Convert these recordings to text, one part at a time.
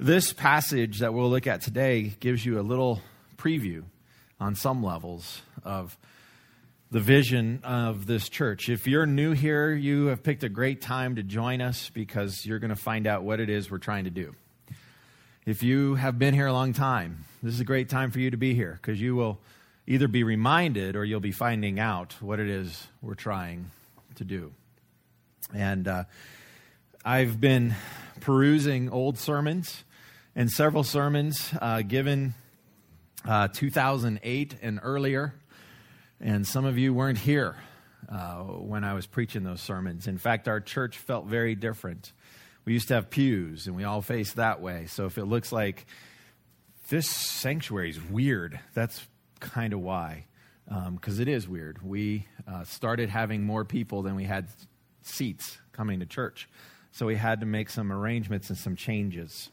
This passage that we'll look at today gives you a little preview on some levels of the vision of this church. If you're new here, you have picked a great time to join us because you're going to find out what it is we're trying to do. If you have been here a long time, this is a great time for you to be here because you will either be reminded or you'll be finding out what it is we're trying to do. And uh, I've been perusing old sermons and several sermons uh, given uh, 2008 and earlier. And some of you weren't here uh, when I was preaching those sermons. In fact, our church felt very different. We used to have pews, and we all faced that way. So if it looks like this sanctuary is weird, that's kind of why. Because um, it is weird. We uh, started having more people than we had seats coming to church. So we had to make some arrangements and some changes.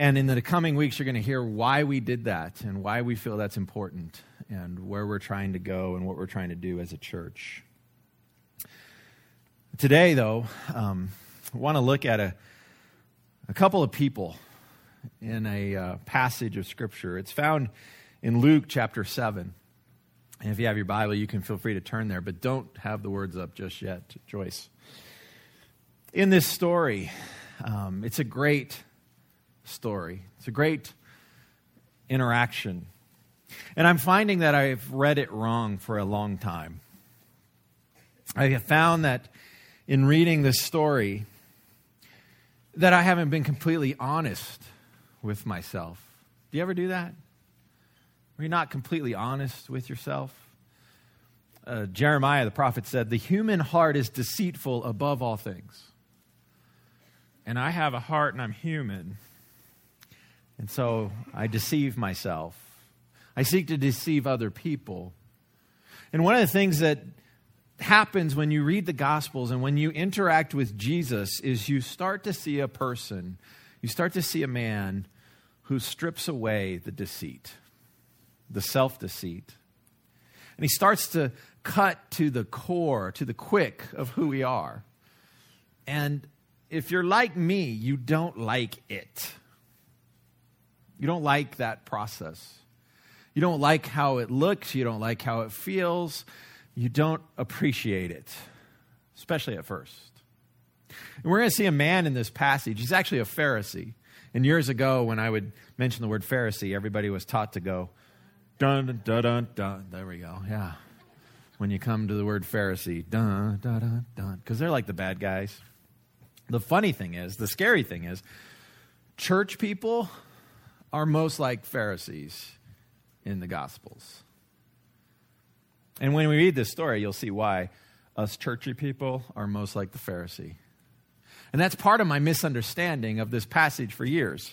And in the coming weeks, you're going to hear why we did that and why we feel that's important and where we're trying to go and what we're trying to do as a church. Today, though, um, I want to look at a, a couple of people in a uh, passage of Scripture. It's found in Luke chapter 7. And if you have your Bible, you can feel free to turn there, but don't have the words up just yet, Joyce. In this story, um, it's a great story. It's a great interaction. And I'm finding that I've read it wrong for a long time. I have found that in reading this story that I haven't been completely honest with myself. Do you ever do that? Are you not completely honest with yourself? Uh, Jeremiah the prophet said, The human heart is deceitful above all things. And I have a heart and I'm human. And so I deceive myself. I seek to deceive other people. And one of the things that happens when you read the Gospels and when you interact with Jesus is you start to see a person, you start to see a man who strips away the deceit, the self deceit. And he starts to cut to the core, to the quick of who we are. And if you're like me, you don't like it. You don't like that process. You don't like how it looks. You don't like how it feels. You don't appreciate it, especially at first. And we're going to see a man in this passage. He's actually a Pharisee. And years ago, when I would mention the word Pharisee, everybody was taught to go, dun, dun, dun, dun. There we go. Yeah. When you come to the word Pharisee, dun, dun, dun, dun. Because they're like the bad guys. The funny thing is, the scary thing is, church people are most like Pharisees in the Gospels. And when we read this story, you'll see why us churchy people are most like the Pharisee. And that's part of my misunderstanding of this passage for years.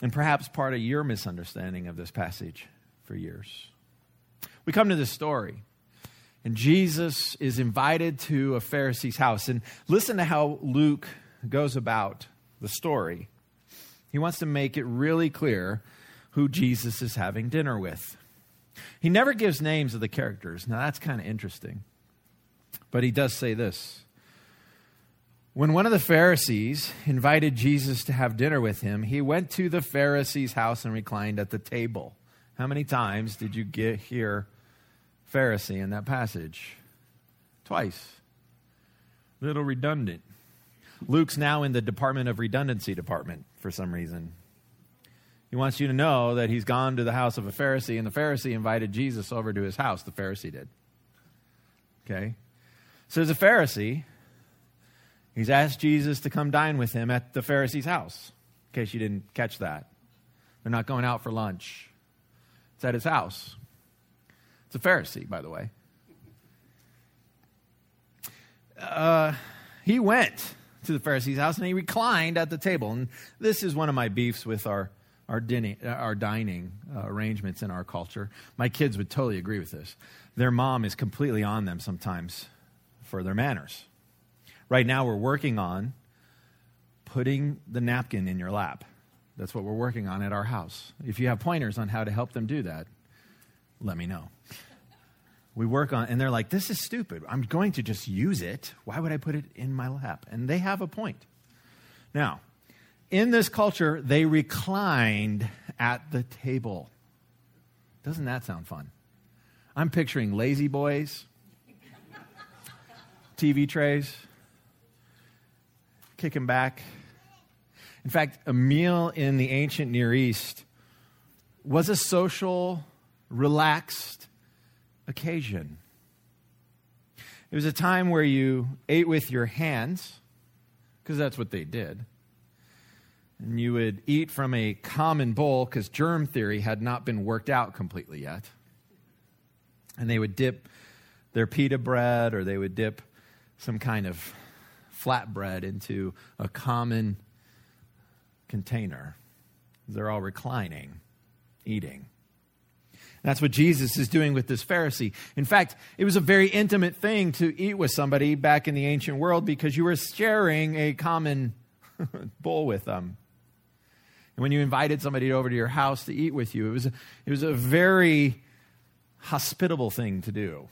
And perhaps part of your misunderstanding of this passage for years. We come to this story, and Jesus is invited to a Pharisee's house. And listen to how Luke goes about the story. He wants to make it really clear who Jesus is having dinner with. He never gives names of the characters. Now, that's kind of interesting. But he does say this. When one of the Pharisees invited Jesus to have dinner with him, he went to the Pharisee's house and reclined at the table. How many times did you get hear Pharisee in that passage? Twice. Little redundant. Luke's now in the Department of Redundancy department for some reason. He wants you to know that he's gone to the house of a Pharisee, and the Pharisee invited Jesus over to his house. The Pharisee did. Okay? So there's a Pharisee. He's asked Jesus to come dine with him at the Pharisee's house, in case you didn't catch that. They're not going out for lunch, it's at his house. It's a Pharisee, by the way. Uh, he went to the Pharisee's house and he reclined at the table. And this is one of my beefs with our, our, dining, our dining uh, arrangements in our culture. My kids would totally agree with this. Their mom is completely on them sometimes for their manners. Right now, we're working on putting the napkin in your lap. That's what we're working on at our house. If you have pointers on how to help them do that, let me know we work on and they're like this is stupid i'm going to just use it why would i put it in my lap and they have a point now in this culture, they reclined at the table. Doesn't that sound fun? I'm picturing La-Z-Boys, TV trays, kicking back. In fact, a meal in the ancient Near East was a social, relaxed occasion. It was a time where you ate with your hands, because that's what they did. And you would eat from a common bowl, because germ theory had not been worked out completely yet. And they would dip their pita bread or they would dip some kind of flatbread into a common container. They're all reclining, eating. That's what Jesus is doing with this Pharisee. In fact, it was a very intimate thing to eat with somebody back in the ancient world because you were sharing a common bowl with them. And when you invited somebody over to your house to eat with you, it was it was a very hospitable thing to do.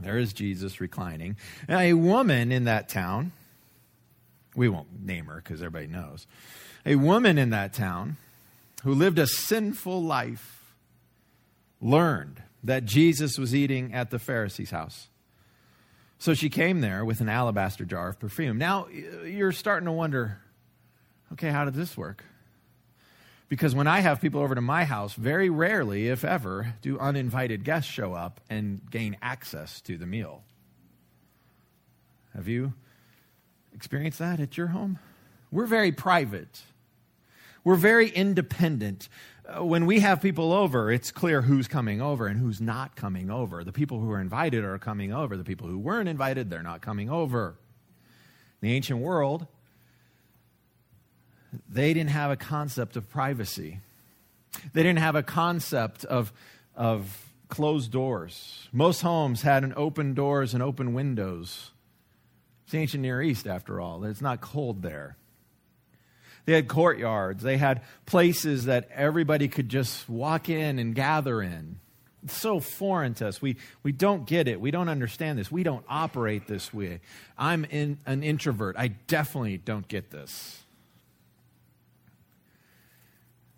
There is Jesus reclining. Now, a woman in that town, we won't name her because everybody knows, a woman in that town who lived a sinful life learned that Jesus was eating at the Pharisee's house. So she came there with an alabaster jar of perfume. Now, you're starting to wonder okay, how did this work? Because when I have people over to my house, very rarely, if ever, do uninvited guests show up and gain access to the meal. Have you experienced that at your home? We're very private. We're very independent. When we have people over, it's clear who's coming over and who's not coming over. The people who are invited are coming over. The people who weren't invited, they're not coming over. In the ancient world, they didn't have a concept of privacy. They didn't have a concept of, of closed doors. Most homes had an open doors and open windows. It's the ancient Near East, after all. It's not cold there. They had courtyards. They had places that everybody could just walk in and gather in. It's so foreign to us. We, we don't get it. We don't understand this. We don't operate this way. I'm in, an introvert. I definitely don't get this.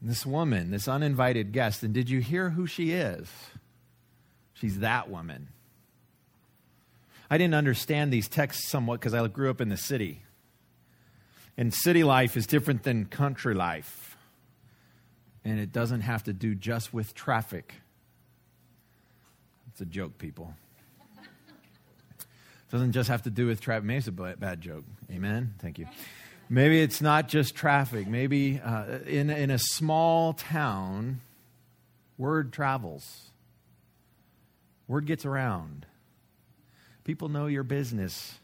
This woman, this uninvited guest, and did you hear who she is? She's that woman. I didn't understand these texts somewhat because I grew up in the city. And city life is different than country life. And it doesn't have to do just with traffic. It's a joke, people. It doesn't just have to do with traffic. Maybe it's a bad joke. Amen? Thank you. Maybe it's not just traffic. Maybe uh, in, in a small town, word travels, word gets around. People know your business.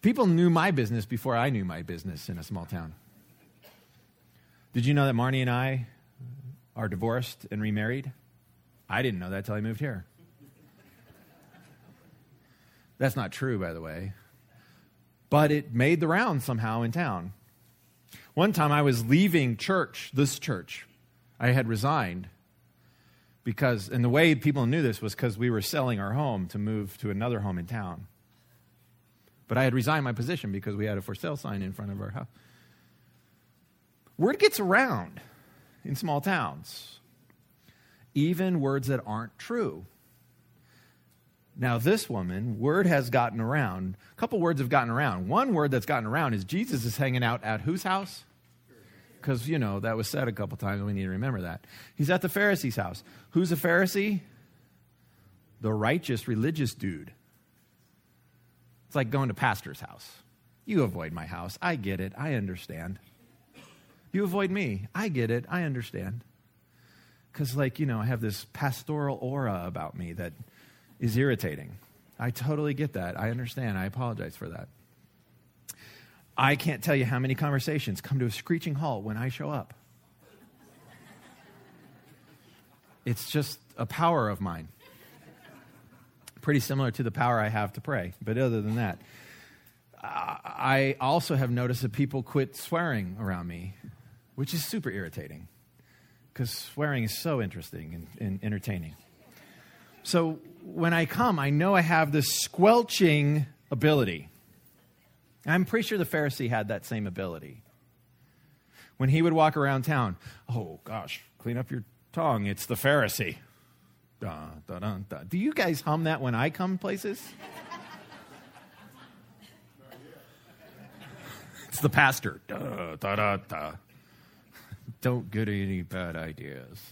People knew my business before I knew my business in a small town. Did you know that Marnie and I are divorced and remarried? I didn't know that till I moved here. That's not true, by the way but it made the round somehow in town. One time I was leaving church, this church. I had resigned because, and the way people knew this was because we were selling our home to move to another home in town. But I had resigned my position because we had a for sale sign in front of our house. Word gets around in small towns, even words that aren't true. Now, this woman, word has gotten around. A couple words have gotten around. One word that's gotten around is Jesus is hanging out at whose house? Because, you know, that was said a couple times. We need to remember that. He's at the Pharisee's house. Who's a Pharisee? The righteous, religious dude. It's like going to pastor's house. You avoid my house. I get it. I understand. You avoid me. I get it. I understand. Because, like, you know, I have this pastoral aura about me that is irritating. I totally get that. I understand. I apologize for that. I can't tell you how many conversations come to a screeching halt when I show up. It's just a power of mine. Pretty similar to the power I have to pray. But other than that, I also have noticed that people quit swearing around me, which is super irritating because swearing is so interesting and, and entertaining. So when I come, I know I have this squelching ability. I'm pretty sure the Pharisee had that same ability. When he would walk around town, oh gosh, clean up your tongue. It's the Pharisee. Da, da, da, da. Do you guys hum that when I come places? it's the pastor. Da, da, da, da. Don't get any bad ideas.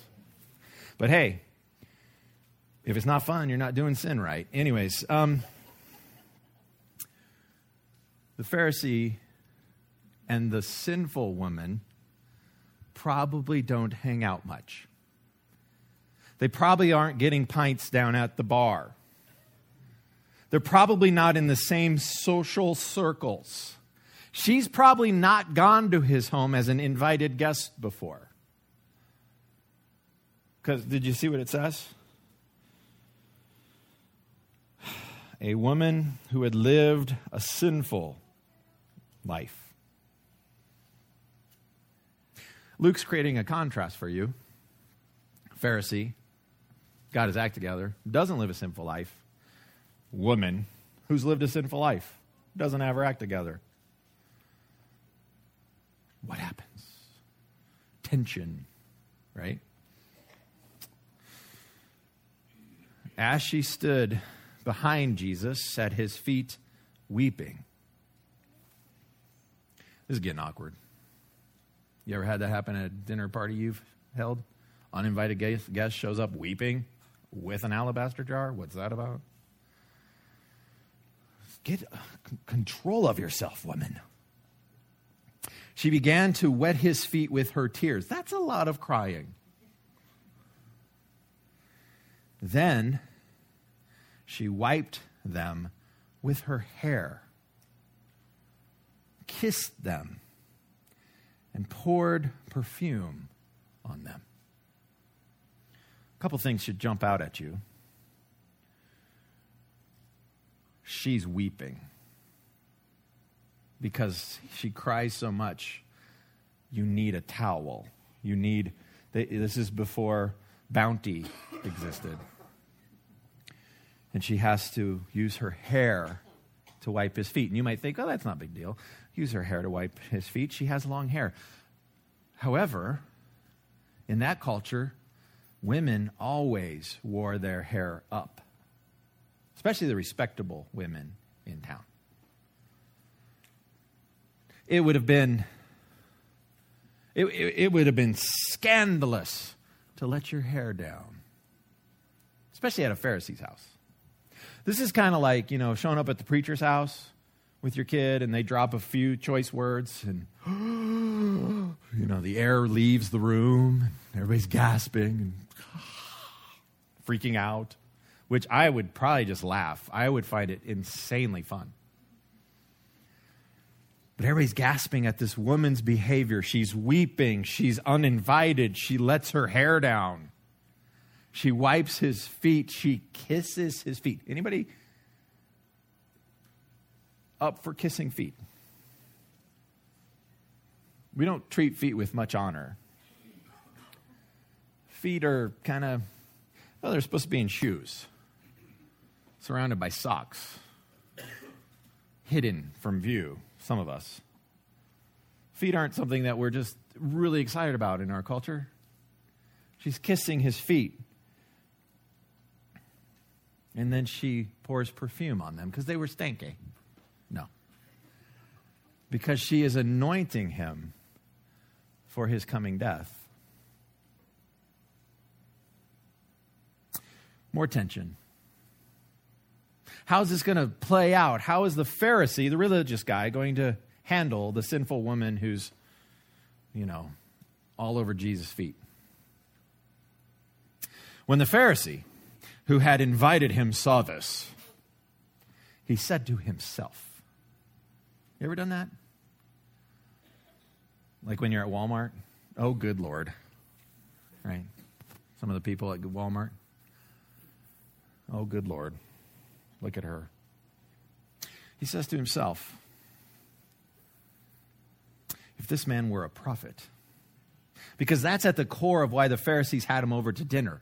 But hey, if it's not fun, you're not doing sin right. Anyways, um, the Pharisee and the sinful woman probably don't hang out much. They probably aren't getting pints down at the bar. They're probably not in the same social circles. She's probably not gone to his home as an invited guest before. Because did you see what it says? A woman who had lived a sinful life. Luke's creating a contrast for you. Pharisee, got his act together, doesn't live a sinful life. Woman, who's lived a sinful life, doesn't have her act together. What happens? Tension, right? As she stood behind Jesus at his feet, weeping. This is getting awkward. You ever had that happen at a dinner party you've held? Uninvited guest, shows up weeping with an alabaster jar. What's that about? Get uh, control of yourself, woman. She began to wet his feet with her tears. That's a lot of crying. Then she wiped them with her hair, kissed them, and poured perfume on them. A couple things should jump out at you. She's weeping because she cries so much. You need a towel. You need, this is before bounty existed. And she has to use her hair to wipe his feet. And you might think, oh, that's not a big deal use her hair to wipe his feet. She has long hair. However, in that culture, women always wore their hair up, especially the respectable women in town. It would have been it, it, it, would have been scandalous to let your hair down, especially at a Pharisee's house. This is kind of like, you know, showing up at the preacher's house with your kid and they drop a few choice words and you know the air leaves the room and everybody's gasping and freaking out which i would probably just laugh. I would find it insanely fun. But everybody's gasping at this woman's behavior. She's weeping. She's uninvited. She lets her hair down. She wipes his feet. She kisses his feet. Anybody up for kissing feet. We don't treat feet with much honor. Feet are kind of, well, they're supposed to be in shoes, surrounded by socks, hidden from view, some of us. Feet aren't something that we're just really excited about in our culture. She's kissing his feet. And then she pours perfume on them because they were stinky. No. Because she is anointing him for his coming death. More tension. How's this going to play out? How is the Pharisee, the religious guy, going to handle the sinful woman who's, you know, all over Jesus' feet? When the Pharisee, who had invited him, saw this, he said to himself, you ever done that? Like when you're at Walmart? Oh, good Lord. Right? Some of the people at Walmart. Oh, good Lord. Look at her. He says to himself, if this man were a prophet, because that's at the core of why the Pharisees had him over to dinner.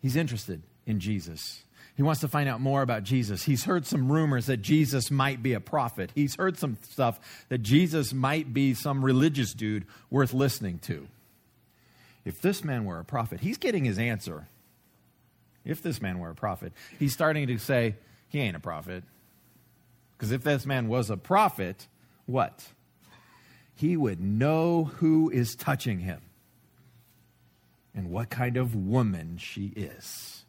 He's interested in Jesus. He wants to find out more about Jesus. He's heard some rumors that Jesus might be a prophet. He's heard some stuff that Jesus might be some religious dude worth listening to. If this man were a prophet, he's getting his answer. If this man were a prophet, he's starting to say, he ain't a prophet. Because if this man was a prophet, what? He would know who is touching him and what kind of woman she is.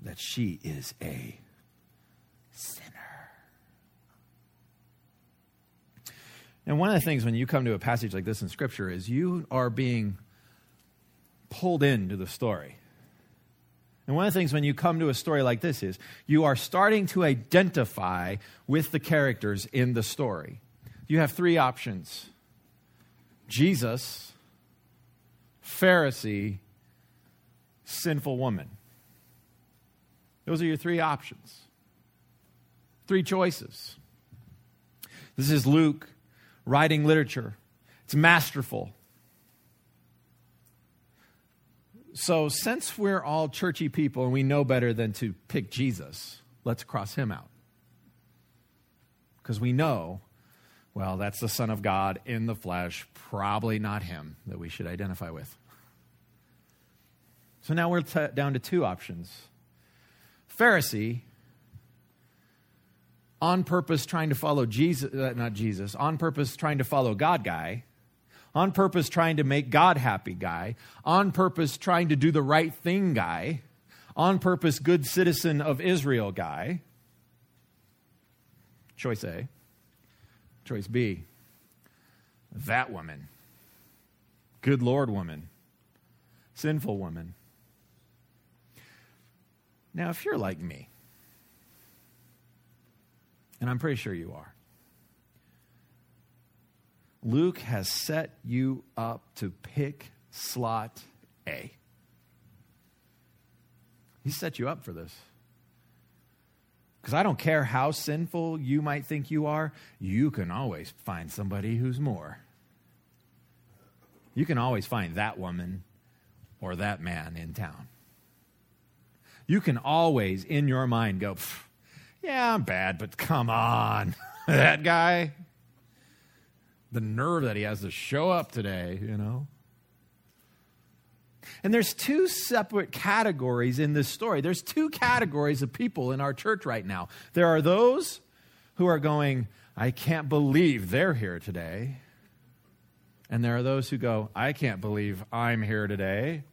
That she is a sinner. And one of the things when you come to a passage like this in Scripture is you are being pulled into the story. And one of the things when you come to a story like this is you are starting to identify with the characters in the story. You have three options Jesus, Pharisee, sinful woman. Those are your three options, three choices. This is Luke writing literature, it's masterful. So, since we're all churchy people and we know better than to pick Jesus, let's cross him out. Because we know, well, that's the Son of God in the flesh, probably not him that we should identify with. So now we're t- down to two options Pharisee, on purpose trying to follow Jesus, uh, not Jesus, on purpose trying to follow God guy on purpose trying to make God happy guy, on purpose trying to do the right thing guy, on purpose good citizen of Israel guy. Choice A. Choice B. That woman. Good Lord woman. Sinful woman. Now, if you're like me, and I'm pretty sure you are, Luke has set you up to pick slot A. He set you up for this. Because I don't care how sinful you might think you are, you can always find somebody who's more. You can always find that woman or that man in town. You can always, in your mind, go, yeah, I'm bad, but come on. that guy, the nerve that he has to show up today, you know. And there's two separate categories in this story. There's two categories of people in our church right now. There are those who are going, I can't believe they're here today. And there are those who go, I can't believe I'm here today.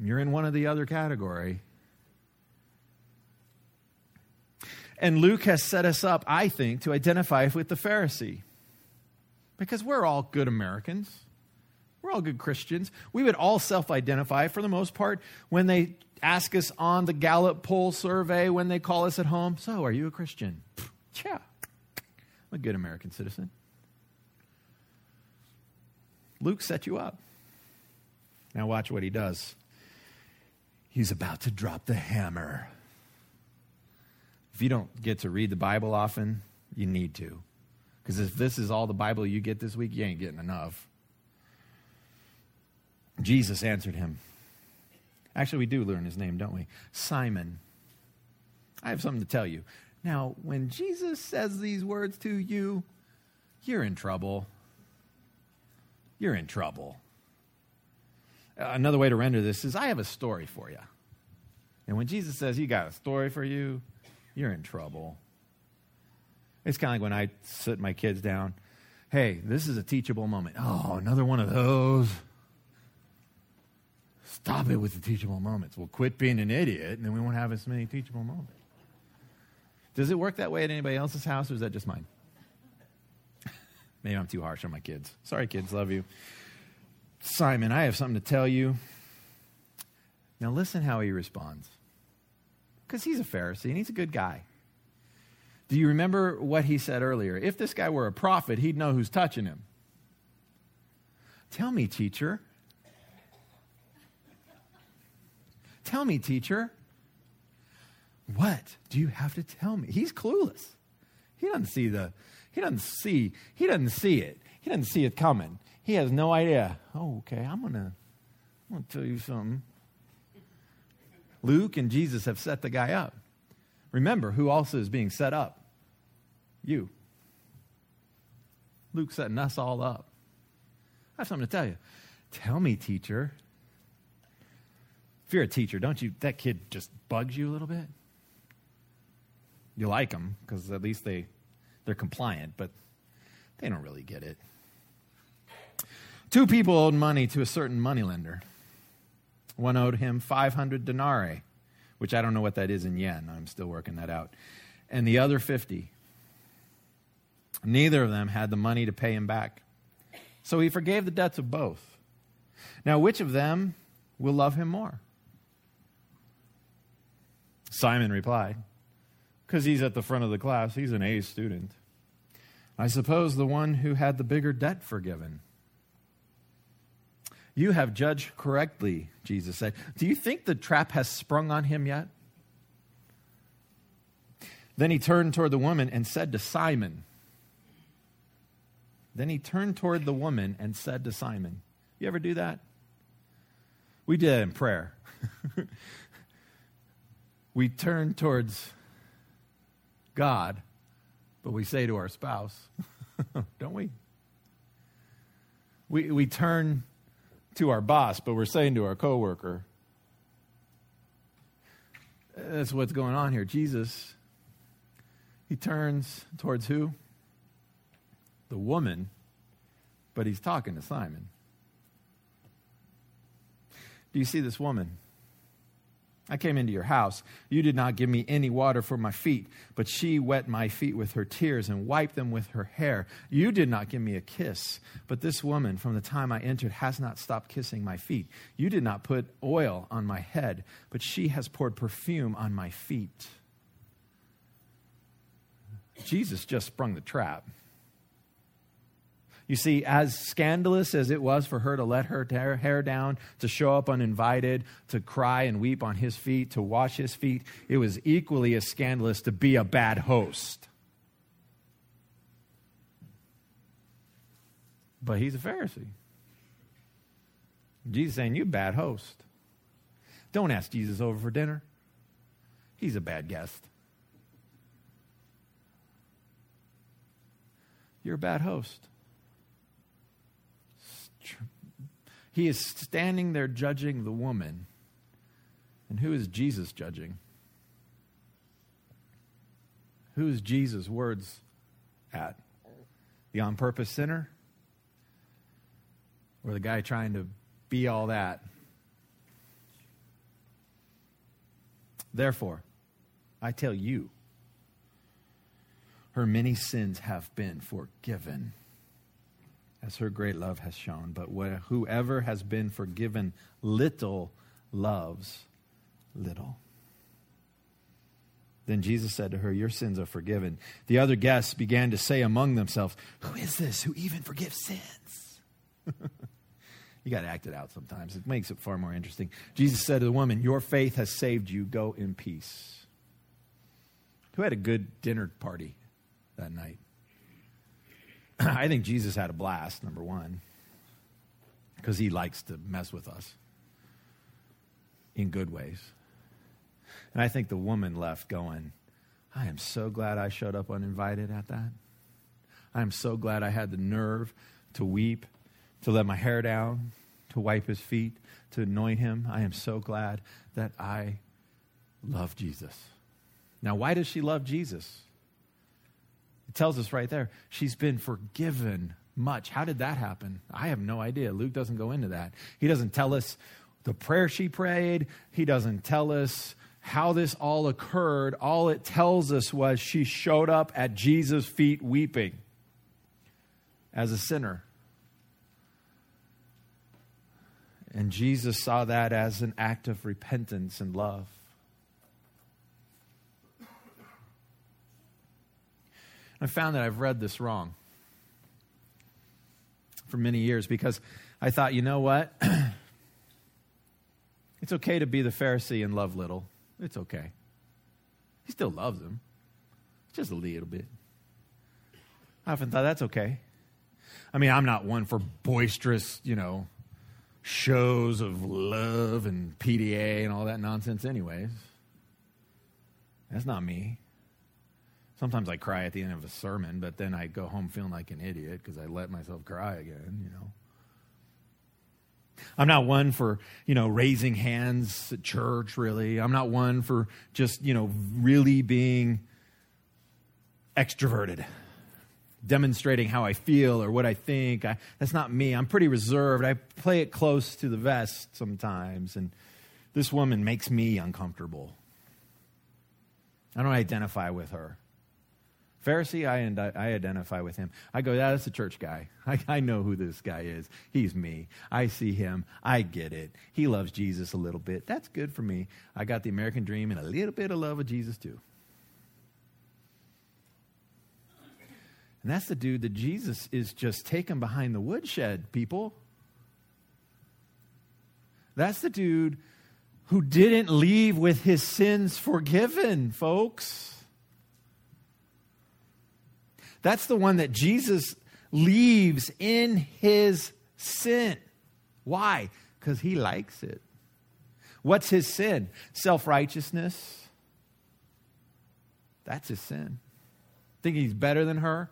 You're in one of the other category. And Luke has set us up, I think, to identify with the Pharisee because we're all good Americans. We're all good Christians. We would all self identify for the most part when they ask us on the Gallup poll survey, when they call us at home. So, are you a Christian? Yeah, I'm a good American citizen. Luke set you up. Now, watch what he does. He's about to drop the hammer. If you don't get to read the Bible often, you need to. Because if this is all the Bible you get this week, you ain't getting enough. Jesus answered him. Actually, we do learn his name, don't we? Simon. I have something to tell you. Now, when Jesus says these words to you, you're in trouble. You're in trouble. Uh, another way to render this is I have a story for you. And when Jesus says he got a story for you, you're in trouble. It's kind of like when I sit my kids down. Hey, this is a teachable moment. Oh, another one of those. Stop it with the teachable moments. We'll quit being an idiot, and then we won't have as many teachable moments. Does it work that way at anybody else's house, or is that just mine? Maybe I'm too harsh on my kids. Sorry, kids, love you. Simon, I have something to tell you. Now, listen how he responds. Because he's a Pharisee and he's a good guy. Do you remember what he said earlier? If this guy were a prophet, he'd know who's touching him. Tell me, teacher. Tell me, teacher. What do you have to tell me? He's clueless. He doesn't see the he doesn't see he doesn't see it. He doesn't see it coming. He has no idea. Oh, okay, I'm gonna I'm gonna tell you something. Luke and Jesus have set the guy up. Remember, who also is being set up? You. Luke's setting us all up. I have something to tell you. Tell me, teacher. If you're a teacher, don't you, that kid just bugs you a little bit? You like them because at least they, they're compliant, but they don't really get it. Two people owed money to a certain moneylender. One owed him 500 denarii, which I don't know what that is in yen. I'm still working that out. And the other 50. Neither of them had the money to pay him back. So he forgave the debts of both. Now, which of them will love him more? Simon replied, Because he's at the front of the class, he's an A student. I suppose the one who had the bigger debt forgiven. You have judged correctly, Jesus said. Do you think the trap has sprung on him yet? Then he turned toward the woman and said to Simon, Then he turned toward the woman and said to Simon, You ever do that? We did it in prayer. we turn towards God, but we say to our spouse, don't we? We, we turn to our boss, but we're saying to our coworker. That's what's going on here. Jesus, he turns towards who? The woman, but he's talking to Simon. Do you see this woman? I came into your house. You did not give me any water for my feet, but she wet my feet with her tears and wiped them with her hair. You did not give me a kiss, but this woman, from the time I entered, has not stopped kissing my feet. You did not put oil on my head, but she has poured perfume on my feet. Jesus just sprung the trap. You see, as scandalous as it was for her to let her hair down, to show up uninvited, to cry and weep on his feet, to wash his feet, it was equally as scandalous to be a bad host. But he's a Pharisee. Jesus saying, You bad host. Don't ask Jesus over for dinner. He's a bad guest. You're a bad host. He is standing there judging the woman. And who is Jesus judging? Who is Jesus' words at? The on purpose sinner? Or the guy trying to be all that? Therefore, I tell you, her many sins have been forgiven as her great love has shown. But whoever has been forgiven little loves little. Then Jesus said to her, Your sins are forgiven. The other guests began to say among themselves, Who is this who even forgives sins? you got to act it out sometimes. It makes it far more interesting. Jesus said to the woman, Your faith has saved you. Go in peace. Who had a good dinner party that night? I think Jesus had a blast, number one, because he likes to mess with us in good ways. And I think the woman left going, I am so glad I showed up uninvited at that. I am so glad I had the nerve to weep, to let my hair down, to wipe his feet, to anoint him. I am so glad that I love Jesus. Now, why does she love Jesus? It tells us right there, she's been forgiven much. How did that happen? I have no idea. Luke doesn't go into that. He doesn't tell us the prayer she prayed, he doesn't tell us how this all occurred. All it tells us was she showed up at Jesus' feet weeping as a sinner. And Jesus saw that as an act of repentance and love. I found that I've read this wrong for many years because I thought, you know what? it's okay to be the Pharisee and love little. It's okay. He still loves him, just a little bit. I often thought that's okay. I mean, I'm not one for boisterous, you know, shows of love and PDA and all that nonsense, anyways. That's not me. Sometimes I cry at the end of a sermon, but then I go home feeling like an idiot because I let myself cry again, you know. I'm not one for, you know, raising hands at church, really. I'm not one for just, you know, really being extroverted, demonstrating how I feel or what I think. I, that's not me. I'm pretty reserved. I play it close to the vest sometimes. And this woman makes me uncomfortable. I don't identify with her. Pharisee, I, I identify with him. I go, yeah, that's a church guy. I, I know who this guy is. He's me. I see him. I get it. He loves Jesus a little bit. That's good for me. I got the American dream and a little bit of love of Jesus too. And that's the dude that Jesus is just taking behind the woodshed, people. That's the dude who didn't leave with his sins forgiven, folks. That's the one that Jesus leaves in his sin. Why? Because he likes it. What's his sin? Self righteousness. That's his sin. Think he's better than her?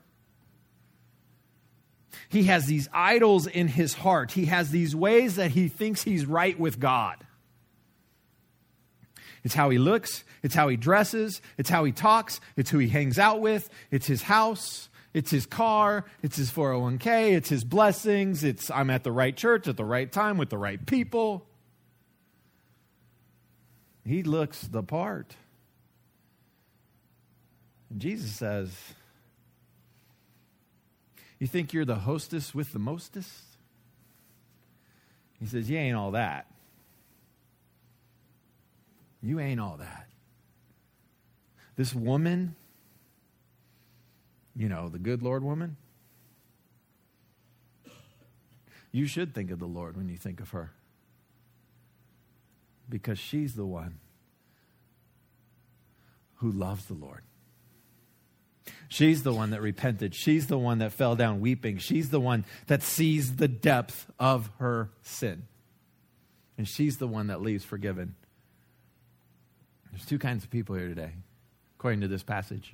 He has these idols in his heart. He has these ways that he thinks he's right with God. It's how he looks, it's how he dresses, it's how he talks, it's who he hangs out with, it's his house, it's his car, it's his 401k, it's his blessings, it's I'm at the right church at the right time with the right people. He looks the part. Jesus says, You think you're the hostess with the mostest? He says, You ain't all that. You ain't all that. This woman, you know, the good Lord woman, you should think of the Lord when you think of her. Because she's the one who loves the Lord. She's the one that repented. She's the one that fell down weeping. She's the one that sees the depth of her sin. And she's the one that leaves forgiven. There's two kinds of people here today, according to this passage.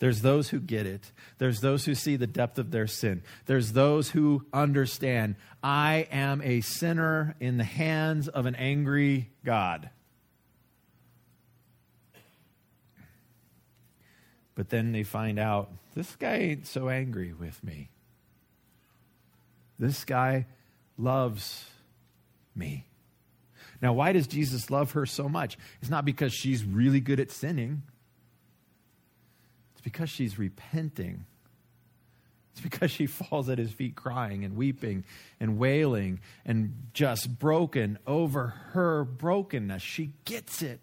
There's those who get it. There's those who see the depth of their sin. There's those who understand, I am a sinner in the hands of an angry God. But then they find out, this guy ain't so angry with me. This guy loves me. Now, why does Jesus love her so much? It's not because she's really good at sinning, it's because she's repenting. It's because she falls at his feet crying and weeping and wailing and just broken over her brokenness. She gets it.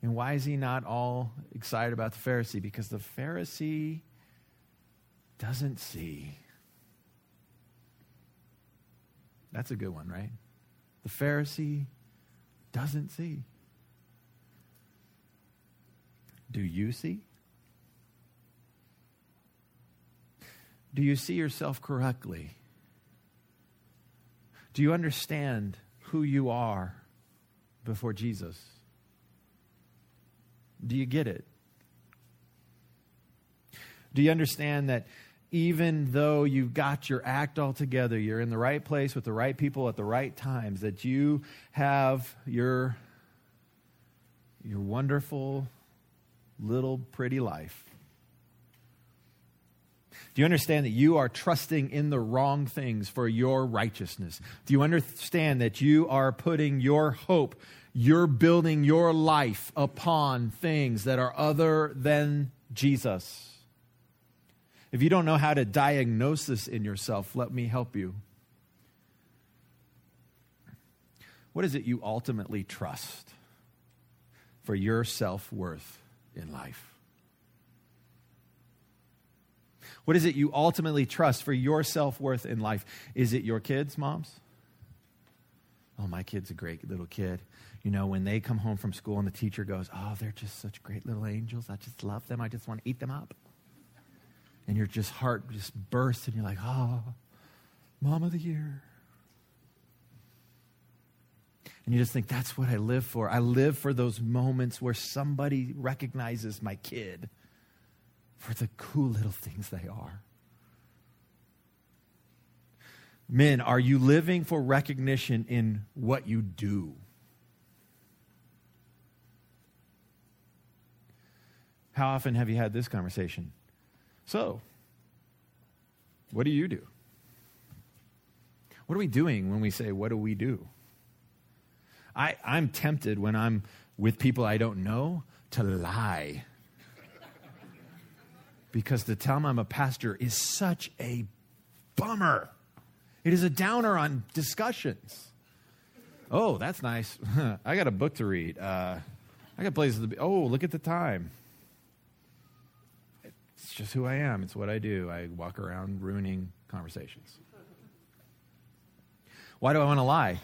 And why is he not all excited about the Pharisee? Because the Pharisee doesn't see. That's a good one, right? The Pharisee doesn't see. Do you see? Do you see yourself correctly? Do you understand who you are before Jesus? Do you get it? Do you understand that even though you've got your act all together, you're in the right place with the right people at the right times, that you have your, your wonderful little pretty life. Do you understand that you are trusting in the wrong things for your righteousness? Do you understand that you are putting your hope, you're building your life upon things that are other than Jesus? If you don't know how to diagnose this in yourself, let me help you. What is it you ultimately trust for your self worth in life? What is it you ultimately trust for your self worth in life? Is it your kids, moms? Oh, my kid's a great little kid. You know, when they come home from school and the teacher goes, Oh, they're just such great little angels. I just love them. I just want to eat them up and your just heart just bursts and you're like, oh, mom of the year. And you just think, that's what I live for. I live for those moments where somebody recognizes my kid for the cool little things they are. Men, are you living for recognition in what you do? How often have you had this conversation? So, what do you do? What are we doing when we say, What do we do? I, I'm tempted when I'm with people I don't know to lie. because to tell them I'm a pastor is such a bummer. It is a downer on discussions. Oh, that's nice. I got a book to read. Uh, I got places to be. Oh, look at the time. It's just who I am. It's what I do. I walk around ruining conversations. Why do I want to lie?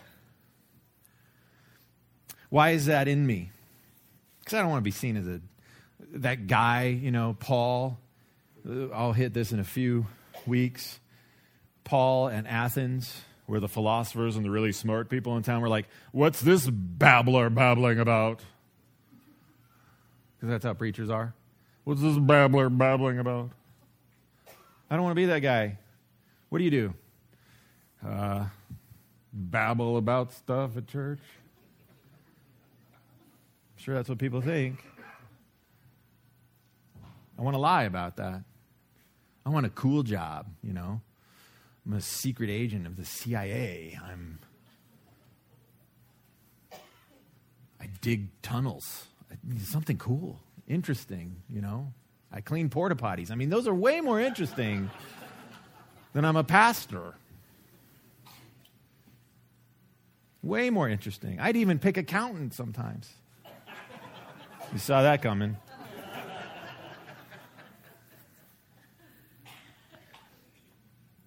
Why is that in me? Because I don't want to be seen as a that guy, you know, Paul. I'll hit this in a few weeks. Paul and Athens, where the philosophers and the really smart people in town were like, What's this babbler babbling about? Because that's how preachers are. What's this babbler babbling about? I don't want to be that guy. What do you do? Uh, babble about stuff at church? I'm sure that's what people think. I want to lie about that. I want a cool job, you know. I'm a secret agent of the CIA. I'm I dig tunnels. Something cool, interesting, you know. I clean porta potties. I mean, those are way more interesting than I'm a pastor. Way more interesting. I'd even pick accountant sometimes. You saw that coming.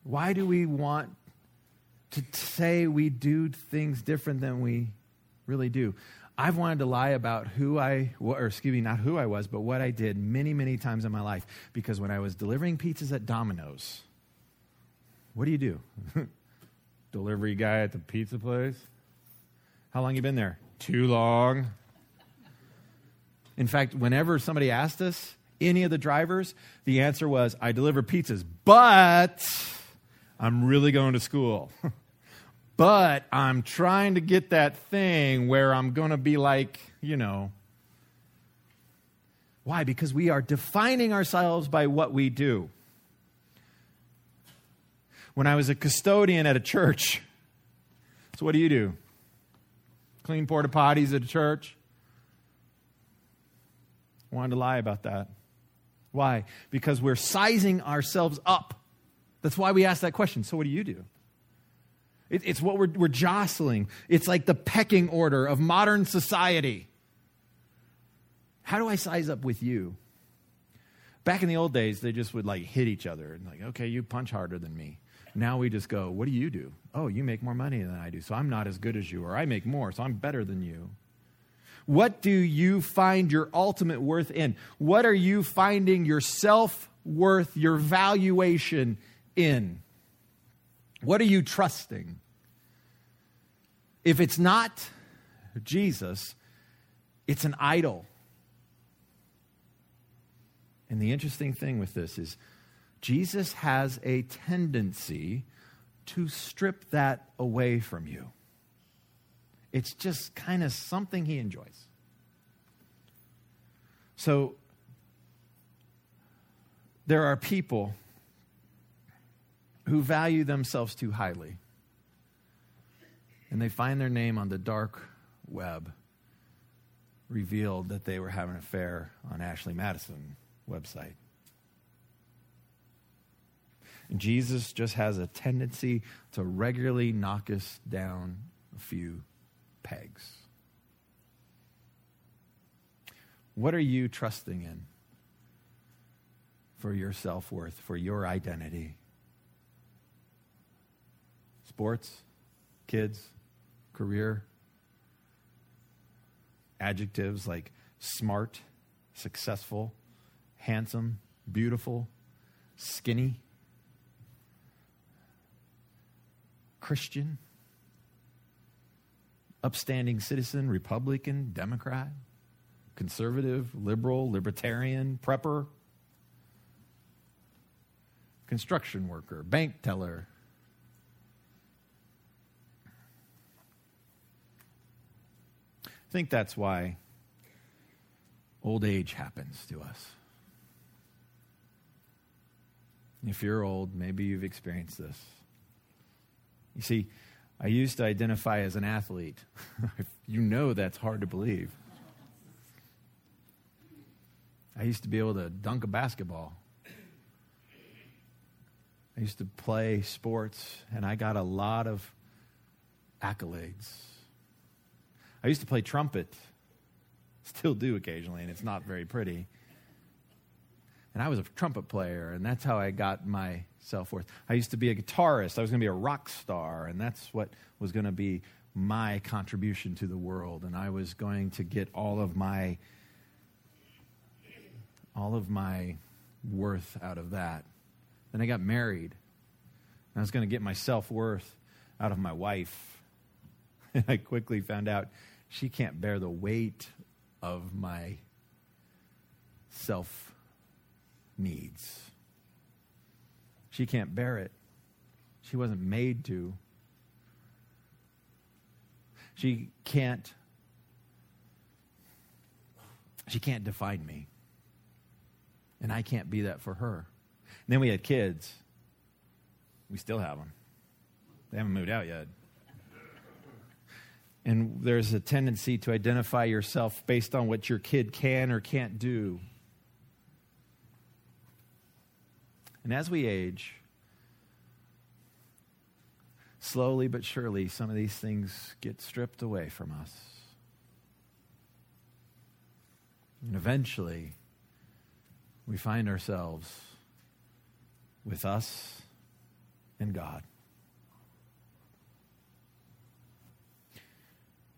Why do we want to say we do things different than we really do? I've wanted to lie about who I, or excuse me, not who I was, but what I did many, many times in my life. Because when I was delivering pizzas at Domino's, what do you do? Delivery guy at the pizza place? How long you been there? Too long. In fact, whenever somebody asked us, any of the drivers, the answer was, I deliver pizzas, but I'm really going to school. but I'm trying to get that thing where I'm going to be like, you know. Why? Because we are defining ourselves by what we do. When I was a custodian at a church, so what do you do? Clean porta potties at a church? Wanted to lie about that. Why? Because we're sizing ourselves up. That's why we ask that question. So, what do you do? It, it's what we're, we're jostling. It's like the pecking order of modern society. How do I size up with you? Back in the old days, they just would like hit each other and like, okay, you punch harder than me. Now we just go, what do you do? Oh, you make more money than I do, so I'm not as good as you, or I make more, so I'm better than you. What do you find your ultimate worth in? What are you finding your self worth, your valuation in? What are you trusting? If it's not Jesus, it's an idol. And the interesting thing with this is Jesus has a tendency to strip that away from you. It's just kind of something he enjoys. So there are people who value themselves too highly. And they find their name on the dark web revealed that they were having an affair on Ashley Madison website. And Jesus just has a tendency to regularly knock us down a few pegs. What are you trusting in for your self worth, for your identity? Sports, kids, career, adjectives like smart, successful, handsome, beautiful, skinny, Christian. upstanding citizen, Republican, Democrat, conservative, liberal, libertarian, prepper, construction worker, bank teller. I think that's why old age happens to us. If you're old, maybe you've experienced this. You see, I used to identify as an athlete. you know that's hard to believe. I used to be able to dunk a basketball. I used to play sports, and I got a lot of accolades. I used to play trumpet, still do occasionally, and it's not very pretty. And I was a trumpet player, and that's how I got my self worth. I used to be a guitarist. I was going to be a rock star, and that's what was going to be my contribution to the world. And I was going to get all of my all of my worth out of that. Then I got married. I was going to get my self worth out of my wife. And I quickly found out she can't bear the weight of my self needs. She can't bear it. She wasn't made to. She can't she can't define me. And I can't be that for her. And then we had kids. We still have them. They haven't moved out yet. And there's a tendency to identify yourself based on what your kid can or can't do. And as we age, slowly but surely, some of these things get stripped away from us. And eventually, we find ourselves with us and God.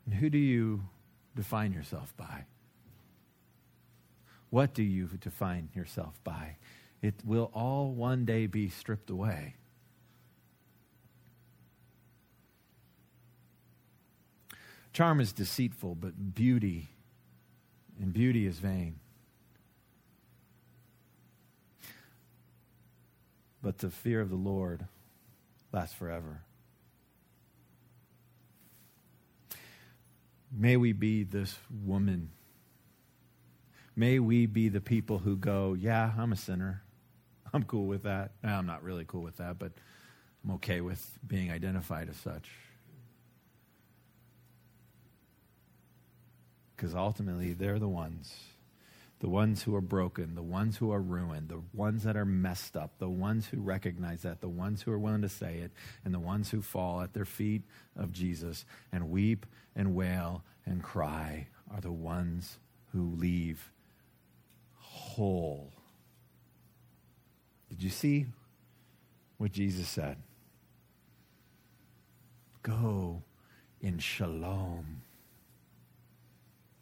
And who do you define yourself by? What do you define yourself by? It will all one day be stripped away. Charm is deceitful, but beauty, and beauty is vain. But the fear of the Lord lasts forever. May we be this woman. May we be the people who go, Yeah, I'm a sinner. I'm cool with that. I'm not really cool with that, but I'm okay with being identified as such. Because ultimately, they're the ones the ones who are broken, the ones who are ruined, the ones that are messed up, the ones who recognize that, the ones who are willing to say it, and the ones who fall at their feet of Jesus and weep and wail and cry are the ones who leave whole. Did you see what Jesus said? Go in shalom.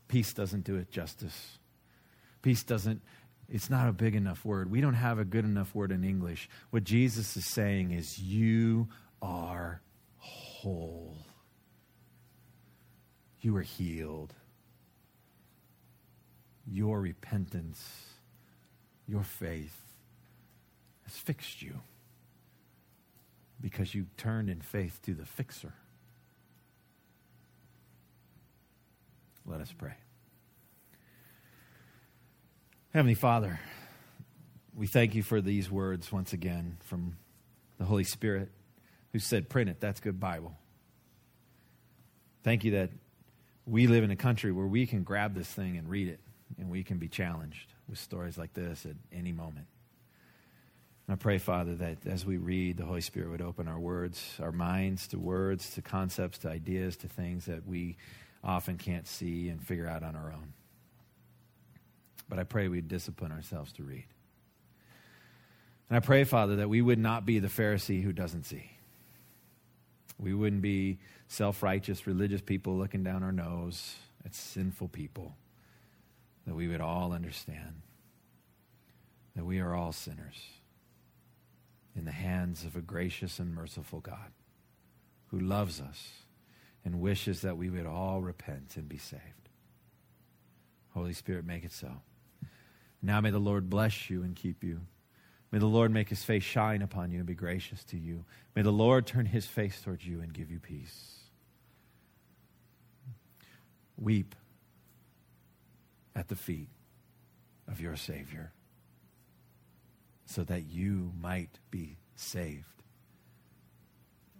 Peace doesn't do it justice. Peace doesn't, it's not a big enough word. We don't have a good enough word in English. What Jesus is saying is, You are whole. You are healed. Your repentance, your faith has fixed you because you turned in faith to the fixer. Let us pray. Heavenly Father, we thank you for these words once again from the Holy Spirit who said, Print it, that's good Bible. Thank you that we live in a country where we can grab this thing and read it, and we can be challenged with stories like this at any moment. And I pray, Father, that as we read, the Holy Spirit would open our words, our minds to words, to concepts, to ideas, to things that we often can't see and figure out on our own. But I pray we'd discipline ourselves to read. And I pray, Father, that we would not be the Pharisee who doesn't see. We wouldn't be self righteous religious people looking down our nose at sinful people. That we would all understand that we are all sinners in the hands of a gracious and merciful God who loves us and wishes that we would all repent and be saved. Holy Spirit, make it so. Now may the Lord bless you and keep you. May the Lord make his face shine upon you and be gracious to you. May the Lord turn his face towards you and give you peace. Weep at the feet of your Savior so that you might be saved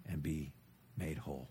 and be made whole.